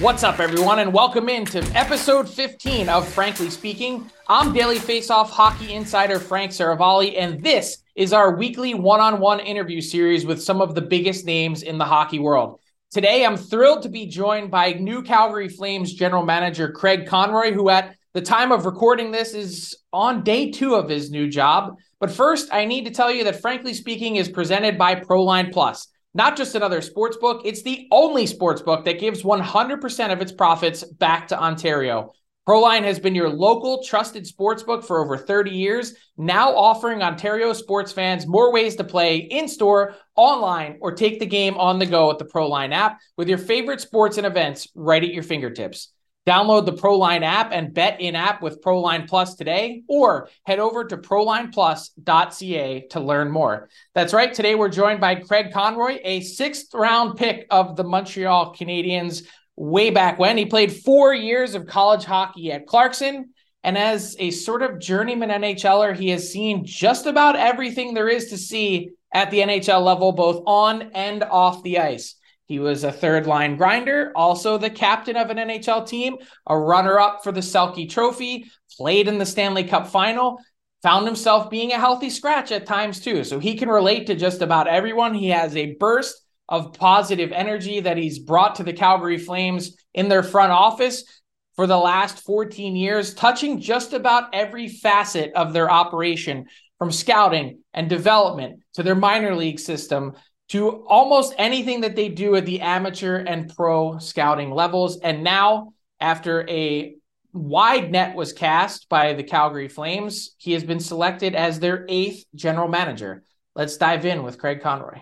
What's up, everyone, and welcome into episode 15 of Frankly Speaking. I'm Daily Faceoff hockey insider Frank Seravalli, and this is our weekly one on one interview series with some of the biggest names in the hockey world. Today, I'm thrilled to be joined by new Calgary Flames general manager Craig Conroy, who at the time of recording this is on day two of his new job. But first, I need to tell you that Frankly Speaking is presented by Proline Plus not just another sports book, it's the only sports book that gives 100% of its profits back to Ontario. Proline has been your local trusted sports book for over 30 years, now offering Ontario sports fans more ways to play in store, online, or take the game on the go with the Proline app with your favorite sports and events right at your fingertips. Download the Proline app and bet in app with Proline Plus today, or head over to ProlinePlus.ca to learn more. That's right. Today we're joined by Craig Conroy, a sixth round pick of the Montreal Canadiens way back when. He played four years of college hockey at Clarkson. And as a sort of journeyman NHLer, he has seen just about everything there is to see at the NHL level, both on and off the ice. He was a third line grinder, also the captain of an NHL team, a runner up for the Selke Trophy, played in the Stanley Cup final, found himself being a healthy scratch at times too. So he can relate to just about everyone. He has a burst of positive energy that he's brought to the Calgary Flames in their front office for the last 14 years, touching just about every facet of their operation from scouting and development to their minor league system to almost anything that they do at the amateur and pro scouting levels. And now, after a wide net was cast by the Calgary Flames, he has been selected as their eighth general manager. Let's dive in with Craig Conroy.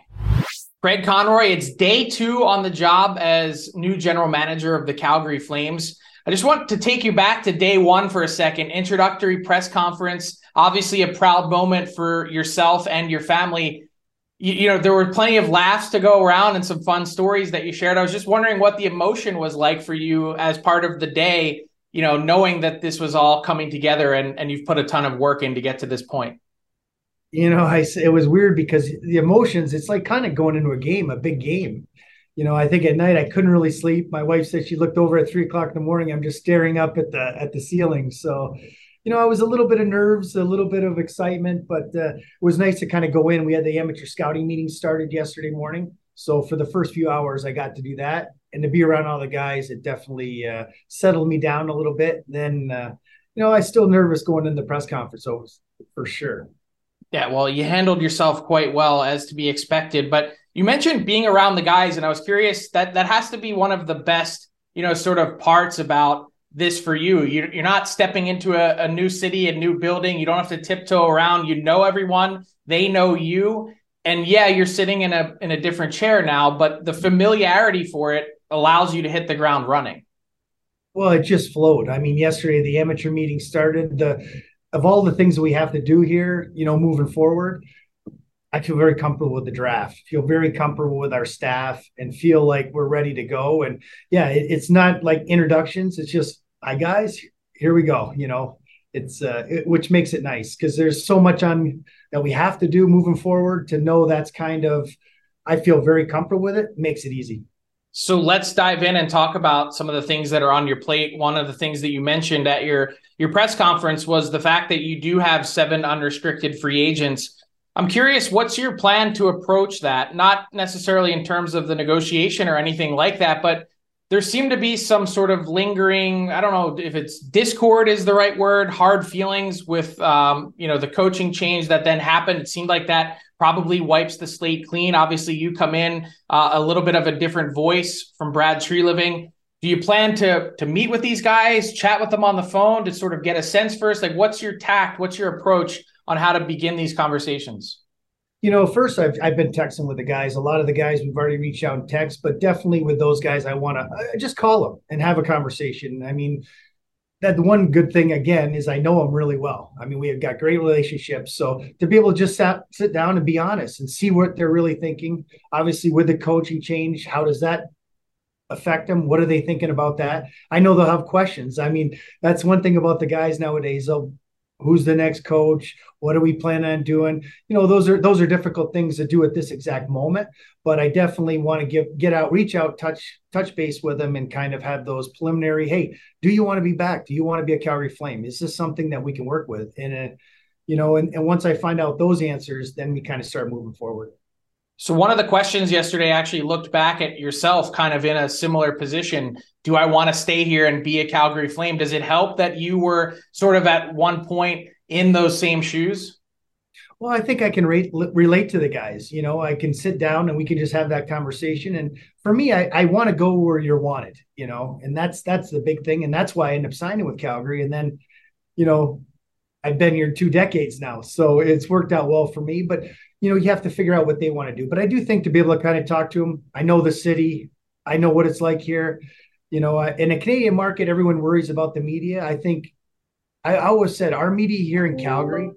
Craig Conroy, it's day two on the job as new general manager of the Calgary Flames. I just want to take you back to day one for a second. Introductory press conference, obviously a proud moment for yourself and your family you, you, know, there were plenty of laughs to go around and some fun stories that you shared. I was just wondering what the emotion was like for you as part of the day, you know, knowing that this was all coming together and, and you've put a ton of work in to get to this point. You know, I, it was weird because the emotions, it's like kind of going into a game, a big game. You know, I think at night I couldn't really sleep. My wife said she looked over at three o'clock in the morning. I'm just staring up at the at the ceiling. So you know, I was a little bit of nerves, a little bit of excitement, but uh, it was nice to kind of go in. We had the amateur scouting meeting started yesterday morning. So for the first few hours, I got to do that. And to be around all the guys, it definitely uh, settled me down a little bit. Then, uh, you know, I still nervous going in the press conference, so for sure. Yeah, well, you handled yourself quite well as to be expected, but you mentioned being around the guys, and I was curious that that has to be one of the best, you know, sort of parts about this for you. You're not stepping into a, a new city, a new building. You don't have to tiptoe around. You know everyone. They know you, and yeah, you're sitting in a in a different chair now, but the familiarity for it allows you to hit the ground running. Well, it just flowed. I mean, yesterday the amateur meeting started. The of all the things that we have to do here, you know, moving forward, I feel very comfortable with the draft. Feel very comfortable with our staff, and feel like we're ready to go. And yeah, it, it's not like introductions. It's just, hi guys, here we go. You know, it's uh, it, which makes it nice because there's so much on that we have to do moving forward. To know that's kind of, I feel very comfortable with it. Makes it easy. So let's dive in and talk about some of the things that are on your plate. One of the things that you mentioned at your your press conference was the fact that you do have seven unrestricted free agents. I'm curious, what's your plan to approach that? Not necessarily in terms of the negotiation or anything like that, but there seemed to be some sort of lingering i don't know if it's discord is the right word hard feelings with um, you know the coaching change that then happened. It seemed like that probably wipes the slate clean. Obviously you come in uh, a little bit of a different voice from brad treliving do you plan to to meet with these guys chat with them on the phone to sort of get a sense first? Like what's your tact? What's your approach on how to begin these conversations you know, first I've I've been texting with the guys. A lot of the guys we've already reached out and text, but definitely with those guys, I want to uh, just call them and have a conversation. I mean, that the one good thing again is I know them really well. I mean, we have got great relationships. So to be able to just sat, sit down and be honest and see what they're really thinking. Obviously, with the coaching change, how does that affect them? What are they thinking about that? I know they'll have questions. I mean, that's one thing about the guys nowadays. They'll who's the next coach what do we plan on doing? You know those are those are difficult things to do at this exact moment but i definitely want to give get out reach out touch touch base with them and kind of have those preliminary hey do you want to be back? Do you want to be a calgary flame? Is this something that we can work with? And uh, you know and, and once i find out those answers then we kind of start moving forward. So one of the questions yesterday actually looked back at yourself kind of in a similar position. Do I want to stay here and be a Calgary Flame? Does it help that you were sort of at one point in those same shoes? Well, I think I can re- relate to the guys. You know, I can sit down and we can just have that conversation. And for me, I, I want to go where you're wanted. You know, and that's that's the big thing, and that's why I end up signing with Calgary. And then, you know, I've been here two decades now, so it's worked out well for me. But you know, you have to figure out what they want to do. But I do think to be able to kind of talk to them, I know the city, I know what it's like here. You know, uh, in a Canadian market, everyone worries about the media. I think I always said our media here in Calgary,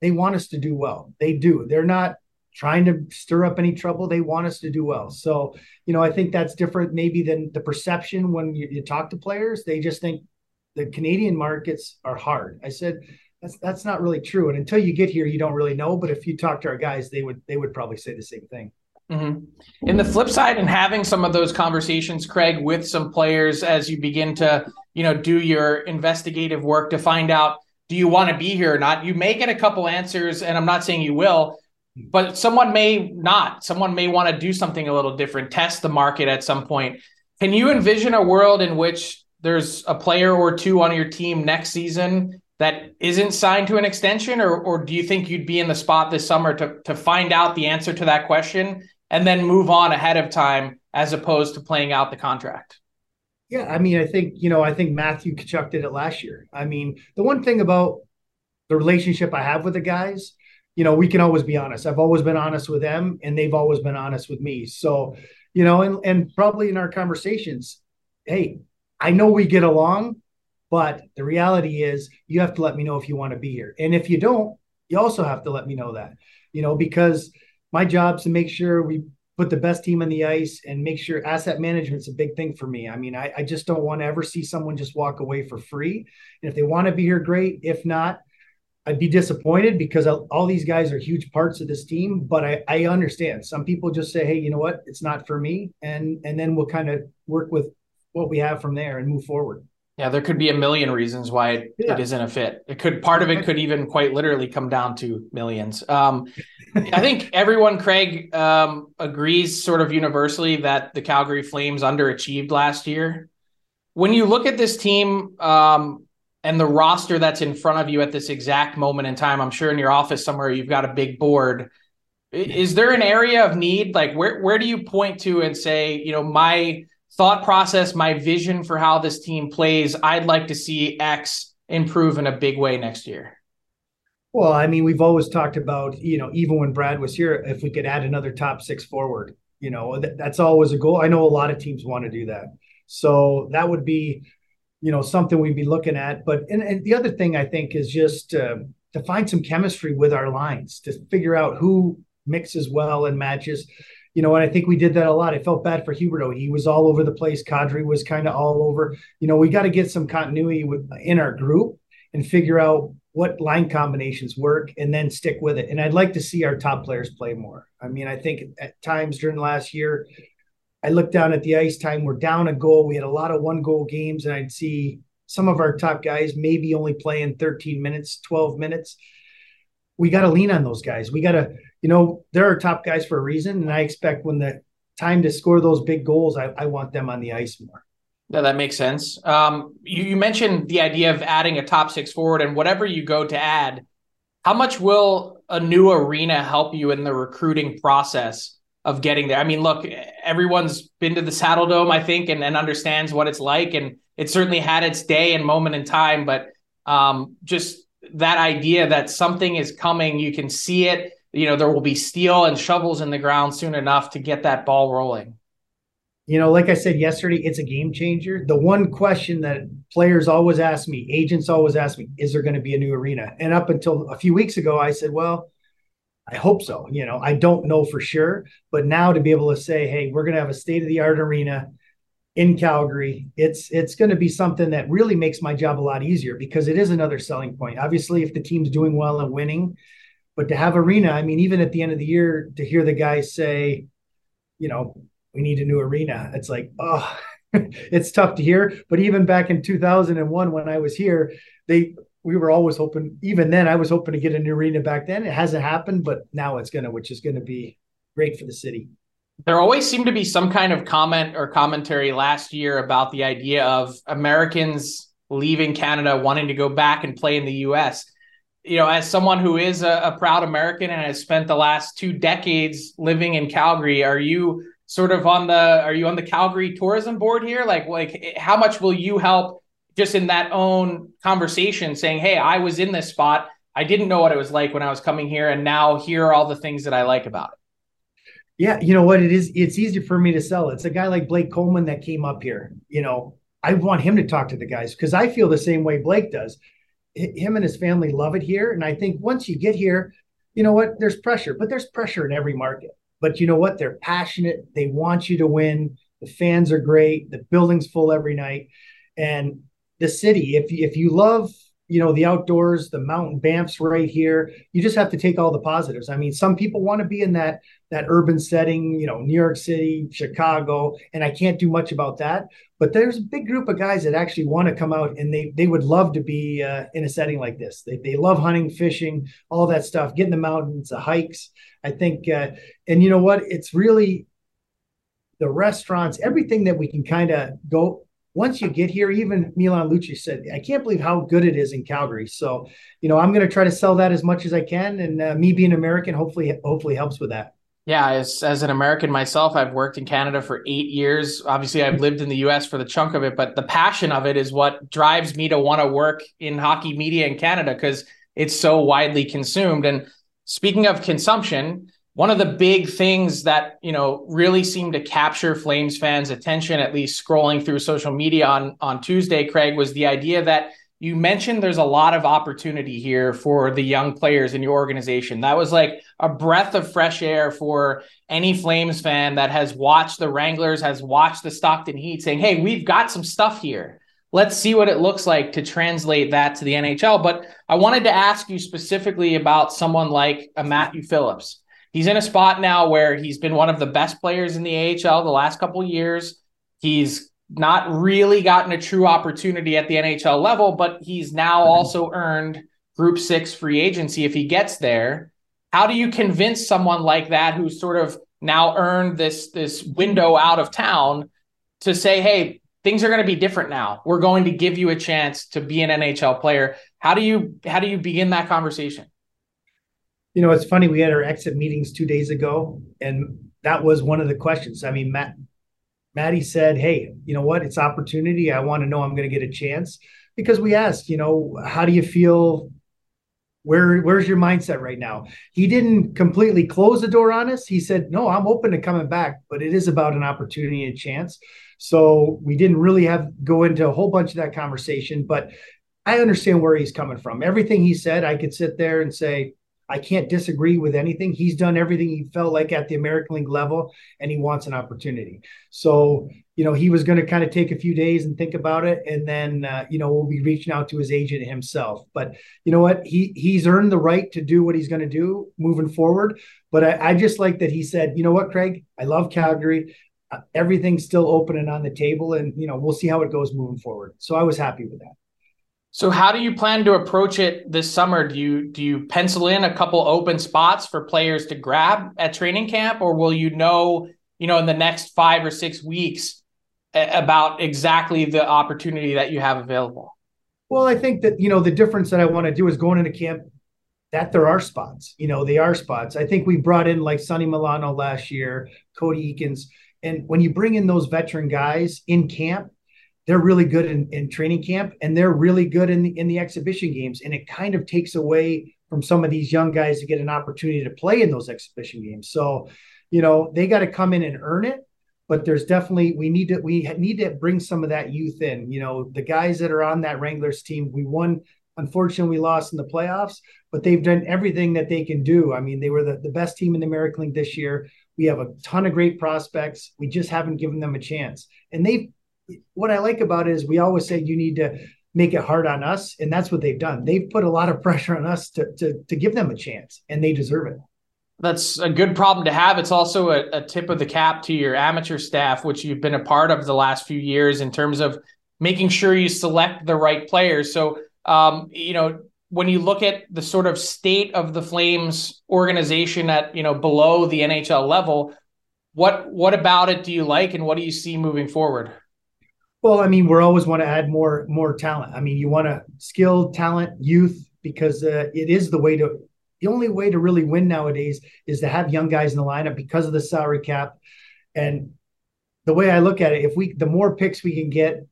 they want us to do well. They do. They're not trying to stir up any trouble. They want us to do well. So, you know, I think that's different maybe than the perception when you, you talk to players. They just think the Canadian markets are hard. I said, that's that's not really true. And until you get here, you don't really know. But if you talk to our guys, they would they would probably say the same thing. Mm-hmm. In the flip side, and having some of those conversations, Craig, with some players as you begin to you know do your investigative work to find out do you want to be here or not. You may get a couple answers, and I'm not saying you will, but someone may not. Someone may want to do something a little different, test the market at some point. Can you envision a world in which there's a player or two on your team next season that isn't signed to an extension, or or do you think you'd be in the spot this summer to to find out the answer to that question and then move on ahead of time as opposed to playing out the contract? Yeah, I mean, I think you know, I think Matthew Tkachuk did it last year. I mean, the one thing about the relationship I have with the guys, you know, we can always be honest. I've always been honest with them, and they've always been honest with me. So, you know, and and probably in our conversations, hey, I know we get along, but the reality is, you have to let me know if you want to be here. And if you don't, you also have to let me know that, you know, because my job is to make sure we put the best team on the ice and make sure asset management's a big thing for me. I mean, I, I just don't want to ever see someone just walk away for free. And if they want to be here, great. If not, I'd be disappointed because all these guys are huge parts of this team. But I, I understand some people just say, hey, you know what, it's not for me, and and then we'll kind of work with what we have from there and move forward. Yeah, there could be a million reasons why it, yeah. it isn't a fit. It could part of it could even quite literally come down to millions. Um, I think everyone, Craig, um, agrees sort of universally that the Calgary Flames underachieved last year. When you look at this team, um, and the roster that's in front of you at this exact moment in time, I'm sure in your office somewhere you've got a big board. Is there an area of need? Like where where do you point to and say, you know, my thought process, my vision for how this team plays, I'd like to see X improve in a big way next year? Well, I mean, we've always talked about, you know, even when Brad was here, if we could add another top six forward, you know, that, that's always a goal. I know a lot of teams want to do that. So that would be, you know, something we'd be looking at. But and, and the other thing I think is just uh, to find some chemistry with our lines to figure out who mixes well and matches. You know, and I think we did that a lot. I felt bad for Huberdeau. He was all over the place. Kadri was kind of all over. You know, we got to get some continuity with, in our group and figure out what line combinations work and then stick with it. And I'd like to see our top players play more. I mean, I think at times during last year, I looked down at the ice time. We're down a goal. We had a lot of one goal games, and I'd see some of our top guys maybe only playing 13 minutes, 12 minutes. We got to lean on those guys. We got to, you know, they're our top guys for a reason. And I expect when the time to score those big goals, I, I want them on the ice more. Yeah, that makes sense. Um, you, you mentioned the idea of adding a top six forward, and whatever you go to add, how much will a new arena help you in the recruiting process of getting there? I mean, look, everyone's been to the Saddledome, I think, and, and understands what it's like, and it certainly had its day and moment in time. But um, just that idea that something is coming, you can see it. You know, there will be steel and shovels in the ground soon enough to get that ball rolling you know, like I said yesterday, it's a game changer. The one question that players always ask me, agents always ask me, is there going to be a new arena? And up until a few weeks ago, I said, well, I hope so. You know, I don't know for sure, but now to be able to say, hey, we're going to have a state of the art arena in Calgary, it's it's going to be something that really makes my job a lot easier because it is another selling point. Obviously, if the team's doing well and winning, but to have arena, I mean, even at the end of the year, to hear the guys say, you know, we need a new arena. It's like, oh, it's tough to hear. But even back in 2001, when I was here, they we were always hoping. Even then, I was hoping to get a new arena back then. It hasn't happened, but now it's gonna, which is gonna be great for the city. There always seemed to be some kind of comment or commentary last year about the idea of Americans leaving Canada, wanting to go back and play in the U.S. You know, as someone who is a, a proud American and has spent the last two decades living in Calgary, are you sort of on the are you on the Calgary tourism board here? Like like how much will you help just in that own conversation saying, "Hey, I was in this spot. I didn't know what it was like when I was coming here and now here are all the things that I like about it." Yeah, you know what it is it's easy for me to sell. It's a guy like Blake Coleman that came up here, you know. I want him to talk to the guys because I feel the same way Blake does. Him and his family love it here and I think once you get here, you know what, there's pressure, but there's pressure in every market but you know what? They're passionate. They want you to win. The fans are great. The building's full every night. And the city, if if you love, you know, the outdoors, the mountain Banff's right here, you just have to take all the positives. I mean, some people want to be in that that urban setting, you know, New York City, Chicago, and I can't do much about that. But there's a big group of guys that actually want to come out and they they would love to be uh, in a setting like this. They they love hunting, fishing, all that stuff, getting the mountains, the hikes. I think, uh, and you know what? It's really the restaurants, everything that we can kind of go. Once you get here, even Milan Lucic said, "I can't believe how good it is in Calgary." So, you know, I'm going to try to sell that as much as I can, and uh, me being American, hopefully, hopefully helps with that. Yeah, as as an American myself, I've worked in Canada for eight years. Obviously, I've lived in the U.S. for the chunk of it, but the passion of it is what drives me to want to work in hockey media in Canada because it's so widely consumed. And Speaking of consumption, one of the big things that you know really seemed to capture Flames fans' attention, at least scrolling through social media on on Tuesday, Craig, was the idea that you mentioned there's a lot of opportunity here for the young players in your organization. That was like a breath of fresh air for any Flames fan that has watched the Wranglers, has watched the Stockton Heat, saying, "Hey, we've got some stuff here." let's see what it looks like to translate that to the NHL. But I wanted to ask you specifically about someone like a Matthew Phillips. He's in a spot now where he's been one of the best players in the AHL the last couple years. He's not really gotten a true opportunity at the NHL level, but he's now mm-hmm. also earned group six free agency if he gets there. How do you convince someone like that who's sort of now earned this this window out of town to say, hey, things are going to be different now. We're going to give you a chance to be an NHL player. How do you how do you begin that conversation? You know, it's funny. We had our exit meetings two days ago, and that was one of the questions. I mean, Matt Maddie said, "Hey, you know what? It's opportunity. I want to know I'm going to get a chance." Because we asked, you know, how do you feel where where's your mindset right now he didn't completely close the door on us he said no i'm open to coming back but it is about an opportunity and chance so we didn't really have go into a whole bunch of that conversation but i understand where he's coming from everything he said i could sit there and say I can't disagree with anything. He's done everything he felt like at the American League level, and he wants an opportunity. So, you know, he was going to kind of take a few days and think about it, and then, uh, you know, we'll be reaching out to his agent himself. But you know what? He he's earned the right to do what he's going to do moving forward. But I, I just like that he said, you know what, Craig, I love Calgary. Uh, everything's still open and on the table, and you know, we'll see how it goes moving forward. So I was happy with that. So how do you plan to approach it this summer? Do you do you pencil in a couple open spots for players to grab at training camp or will you know, you know, in the next 5 or 6 weeks about exactly the opportunity that you have available? Well, I think that, you know, the difference that I want to do is going into camp that there are spots. You know, they are spots. I think we brought in like Sonny Milano last year, Cody Eakins, and when you bring in those veteran guys in camp, they're really good in, in training camp and they're really good in the in the exhibition games. And it kind of takes away from some of these young guys to get an opportunity to play in those exhibition games. So you know they got to come in and earn it but there's definitely we need to we need to bring some of that youth in. You know the guys that are on that wranglers team we won unfortunately we lost in the playoffs but they've done everything that they can do. I mean they were the, the best team in the american league this year. We have a ton of great prospects. We just haven't given them a chance. And they've what I like about it is we always say you need to make it hard on us, and that's what they've done. They've put a lot of pressure on us to to to give them a chance, and they deserve it. That's a good problem to have. It's also a, a tip of the cap to your amateur staff, which you've been a part of the last few years in terms of making sure you select the right players. So, um, you know, when you look at the sort of state of the Flames organization at you know below the NHL level, what what about it do you like, and what do you see moving forward? Well, I mean, we're always want to add more more talent. I mean, you want to skilled talent, youth, because uh, it is the way to. The only way to really win nowadays is to have young guys in the lineup because of the salary cap, and the way I look at it, if we the more picks we can get,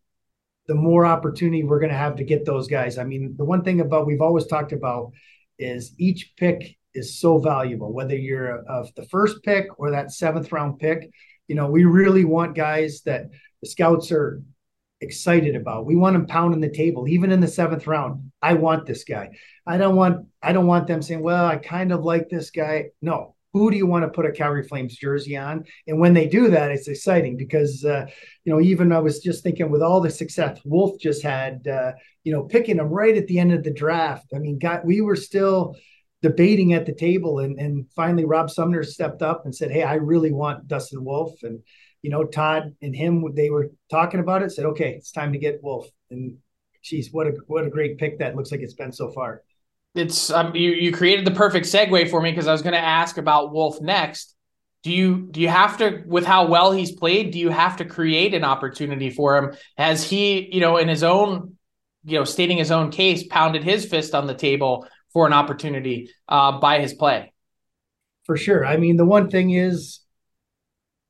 the more opportunity we're going to have to get those guys. I mean, the one thing about we've always talked about is each pick is so valuable, whether you're of the first pick or that seventh round pick. You know, we really want guys that the scouts are excited about. We want them pounding the table, even in the seventh round. I want this guy. I don't want I don't want them saying, "Well, I kind of like this guy." No, who do you want to put a Calgary Flames jersey on? And when they do that, it's exciting because uh, you know even I was just thinking with all the success Wolf just had, uh, you know, picking him right at the end of the draft. I mean, got we were still debating at the table, and and finally Rob Sumner stepped up and said, "Hey, I really want Dustin Wolf." And you know, Todd and him, they were talking about it, said, okay, it's time to get Wolf. And geez, what a what a great pick that looks like it's been so far. It's um, you you created the perfect segue for me because I was going to ask about Wolf next. Do you do you have to with how well he's played? Do you have to create an opportunity for him? Has he, you know, in his own, you know, stating his own case, pounded his fist on the table for an opportunity uh, by his play? For sure. I mean, the one thing is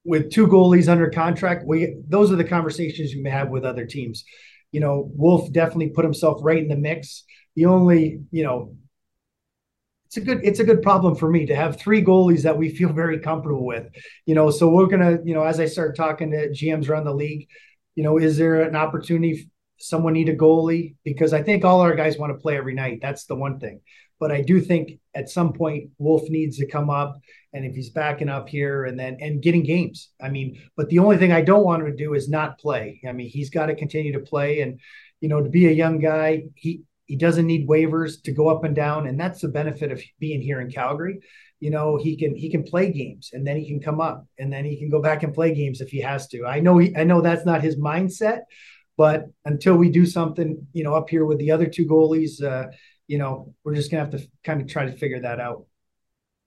with two goalies under contract, we those are the conversations you may have with other teams. You know, Wolf definitely put himself right in the mix. The only, you know, it's a good it's a good problem for me to have three goalies that we feel very comfortable with. You know, so we're gonna, you know, as I start talking to GMs around the league, you know, is there an opportunity? Someone need a goalie because I think all our guys want to play every night. That's the one thing. But I do think at some point Wolf needs to come up, and if he's backing up here and then and getting games. I mean, but the only thing I don't want him to do is not play. I mean, he's got to continue to play, and you know, to be a young guy, he he doesn't need waivers to go up and down, and that's the benefit of being here in Calgary. You know, he can he can play games, and then he can come up, and then he can go back and play games if he has to. I know he I know that's not his mindset, but until we do something, you know, up here with the other two goalies. Uh, you know, we're just gonna have to kind of try to figure that out.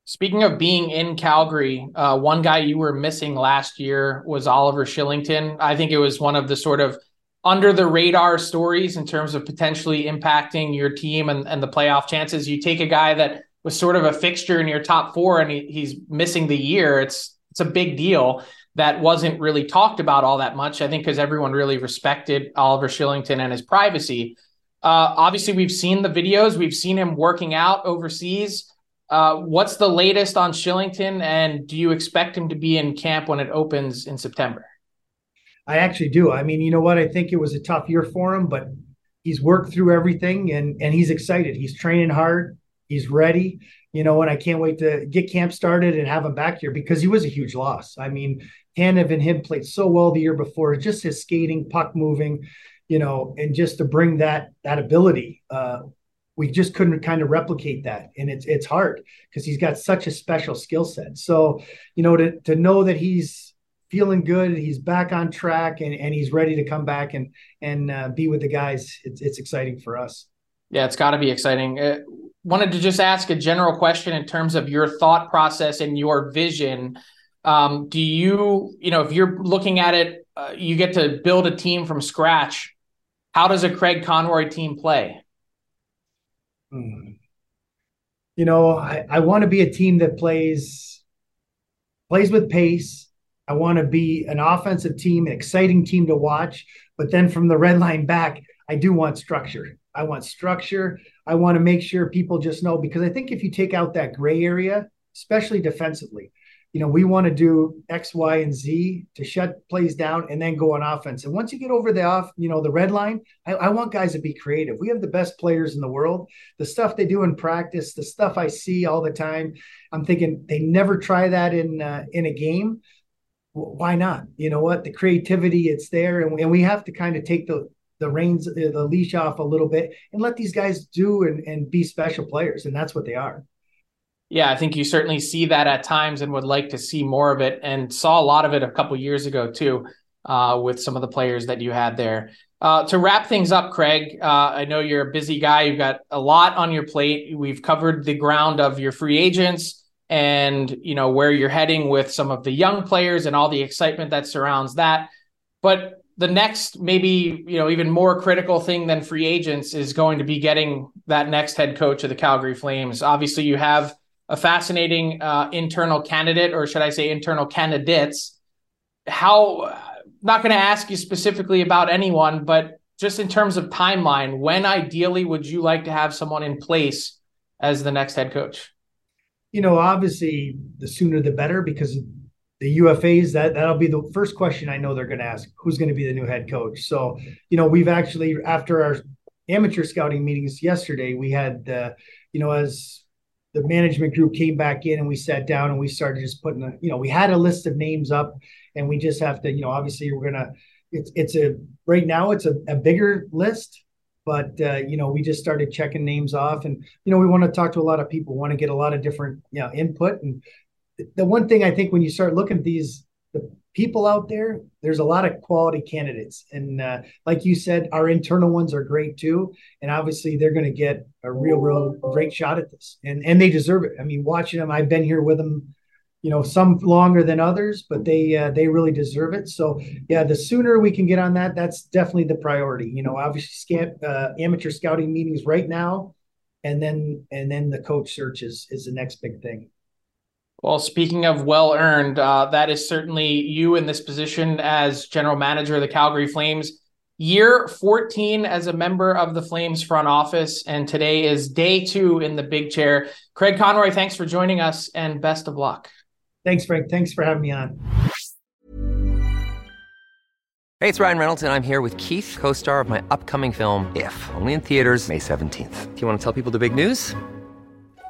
Speaking of being in Calgary, uh, one guy you were missing last year was Oliver Kylington. I think it was one of the sort of under the radar stories in terms of potentially impacting your team and, and the playoff chances. You take a guy that was sort of a fixture in your top four and he, he's missing the year. It's it's a big deal that wasn't really talked about all that much. I think because everyone really respected Oliver Kylington and his privacy. Uh, obviously, we've seen the videos. We've seen him working out overseas. Uh, what's the latest on Kylington, and do you expect him to be in camp when it opens in September? I actually do. I mean, you know what? I think it was a tough year for him, but he's worked through everything and and he's excited. He's training hard. He's ready. You know, and I can't wait to get camp started and have him back here because he was a huge loss. I mean, Tanev and him played so well the year before. Just his skating, puck moving, you know, and just to bring that that ability. Uh, we just couldn't kind of replicate that. And it's it's hard because he's got such a special skill set. So you know to to know that he's feeling good he's back on track and, and he's ready to come back and and uh, be with the guys it's, it's exciting for us. Yeah it's got to be exciting. Uh, wanted to just ask a general question in terms of your thought process and your vision. Um, do you you know if you're looking at it uh, you get to build a team from scratch how does a craig conroy team play Hmm. You know, I, I want to be a team that plays plays with pace. I want to be an offensive team, an exciting team to watch. But then from the red line back, I do want structure. I want structure. I want to make sure people just know because I think if you take out that gray area, especially defensively, you know, we want to do X, Y, and Z to shut plays down and then go on offense. And once you get over the off, you know, the red line, I, I, want guys to be creative. We have the best players in the world. The stuff they do in practice, the stuff I see all the time, I'm thinking they never try that in uh, in a game. Why not? You know what? The creativity, it's there, and, and we have to kind of take the the reins, the leash off a little bit, and let these guys do and, and be special players, and that's what they are. Yeah, I think you certainly see that at times and would like to see more of it, and saw a lot of it a couple years ago too, uh, with some of the players that you had there. Uh, to wrap things up, Craig, uh, I know you're a busy guy. You've got a lot on your plate. We've covered the ground of your free agents and you know where you're heading with some of the young players and all the excitement that surrounds that. But the next, maybe you know, even more critical thing than free agents is going to be getting that next head coach of the Calgary Flames. Obviously, you have a fascinating uh, internal candidate, or should I say internal candidates. How, not going to ask you specifically about anyone, but just in terms of timeline, when ideally would you like to have someone in place as the next head coach? You know, obviously, the sooner the better because the UFAs that that'll be the first question I know they're going to ask who's going to be the new head coach. So, you know, we've actually after our amateur scouting meetings yesterday, we had uh, you know as the management group came back in and we sat down and we started just putting a, you know, we had a list of names up and we just have to, you know, obviously we're going to, it's, it's a, right now it's a, a bigger list, but, uh, you know, we just started checking names off and, you know, we want to talk to a lot of people, want to get a lot of different, you know, input. And the one thing I think when you start looking at these, the people out there, there's a lot of quality candidates. And uh, like you said, our internal ones are great too. And obviously, they're going to get a real, real great shot at this. And and they deserve it. I mean, watching them, I've been here with them, you know, some longer than others, but they uh, they really deserve it. So yeah, the sooner we can get on that, that's definitely the priority. You know, obviously, scan, uh, amateur scouting meetings right now, and then and then the coach search is is the next big thing. Well, speaking of well earned, uh, that is certainly you in this position as general manager of the Calgary Flames. Year 14 as a member of the Flames front office, and today is day two in the big chair. Craig Conroy, thanks for joining us and best of luck. Thanks, Frank. Thanks for having me on. Hey, it's Ryan Reynolds, and I'm here with Keith, co star of my upcoming film, If, only in theaters, May 17th. Do you want to tell people the big news?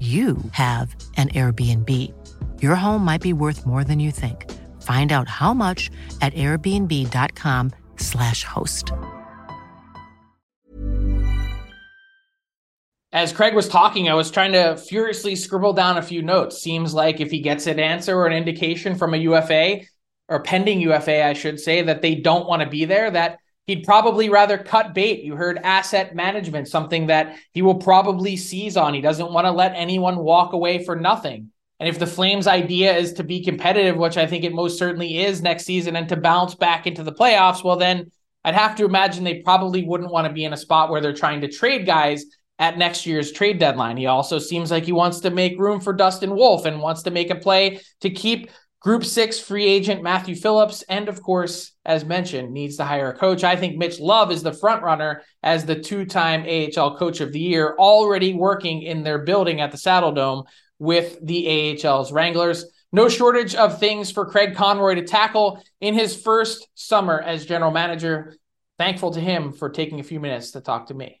you have an Airbnb. Your home might be worth more than you think. Find out how much at airbnb.com/slash host. As Craig was talking, I was trying to furiously scribble down a few notes. Seems like if he gets an answer or an indication from a UFA or pending UFA, I should say, that they don't want to be there, that he'd probably rather cut bait. You heard asset management, something that he will probably seize on. He doesn't want to let anyone walk away for nothing. And if the Flames' idea is to be competitive, which I think it most certainly is next season, and to bounce back into the playoffs, well, then I'd have to imagine they probably wouldn't want to be in a spot where they're trying to trade guys at next year's trade deadline. He also seems like he wants to make room for Dustin Wolf and wants to make a play to keep Group six free agent Matthew Phillips, and of course, as mentioned, needs to hire a coach. I think Mitch Love is the front runner as the two-time AHL Coach of the Year, already working in their building at the Saddledome with the AHL's Wranglers. No shortage of things for Craig Conroy to tackle in his first summer as general manager. Thankful to him for taking a few minutes to talk to me.